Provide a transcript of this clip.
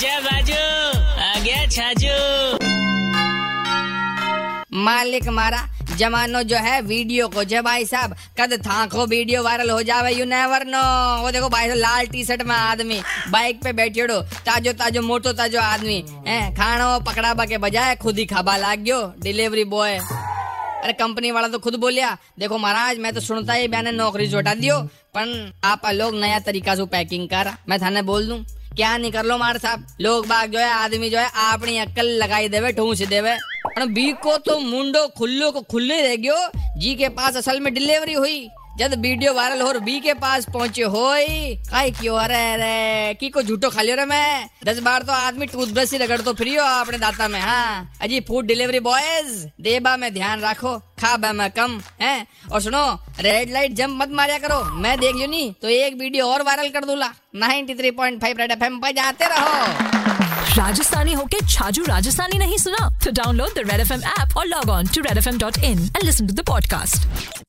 जा बाजू आ गया छाजू। मालिक मारा, जमानो जो है वीडियो को जब भाई साहब, कद थाको वीडियो वायरल हो जावे यू नेवर नो वो देखो भाई साहब, लाल टी शर्ट में आदमी बाइक पे बैठियोड़ो, ताजो ताजो, मोटो ताजो आदमी। है खानो पकड़ाबा के बजाय खुद ही खाबा लाग गयो डिलीवरी बॉय अरे कंपनी वाला तो खुद बोलिया, देखो महाराज, मैं तो सुनता ही, मैंने नौकरी जोटा दियो पर आप लोग नया तरीका से पैकिंग कर। मैं थाने बोल दूँ क्या नहीं कर लो मार साहब? लोग बाग जो है, आदमी जो है अपनी अक्कल लगाई देवे, ठूस देवे। बी को तो मुंडो खुल्लो को खुल्ले रह गयो। जी के पास असल में डिलीवरी हुई। जब वीडियो वायरल हो बी के पास पहुँचे हो क्यों? अरे अरे की को झूठो खा लियो रे मैं। दस बार तो आदमी टूथब्रश ही रगड़ तो फ्री हो अपने दाता में हाँ। अजी फ़ूड डिलीवरी बॉयज़ देबा में ध्यान रखो खाबा में कम, है। और सुनो रेड लाइट जंप मत मारिया करो, मैं देख लियो नी तो एक वीडियो और वायरल कर दूला। 93.5 रेड एफ़ एम पर जाते रहो। राजस्थानी होके छाजू राजस्थानी नहीं सुना? तो download the Red F M app और log on to Red F M dot in and listen to the podcast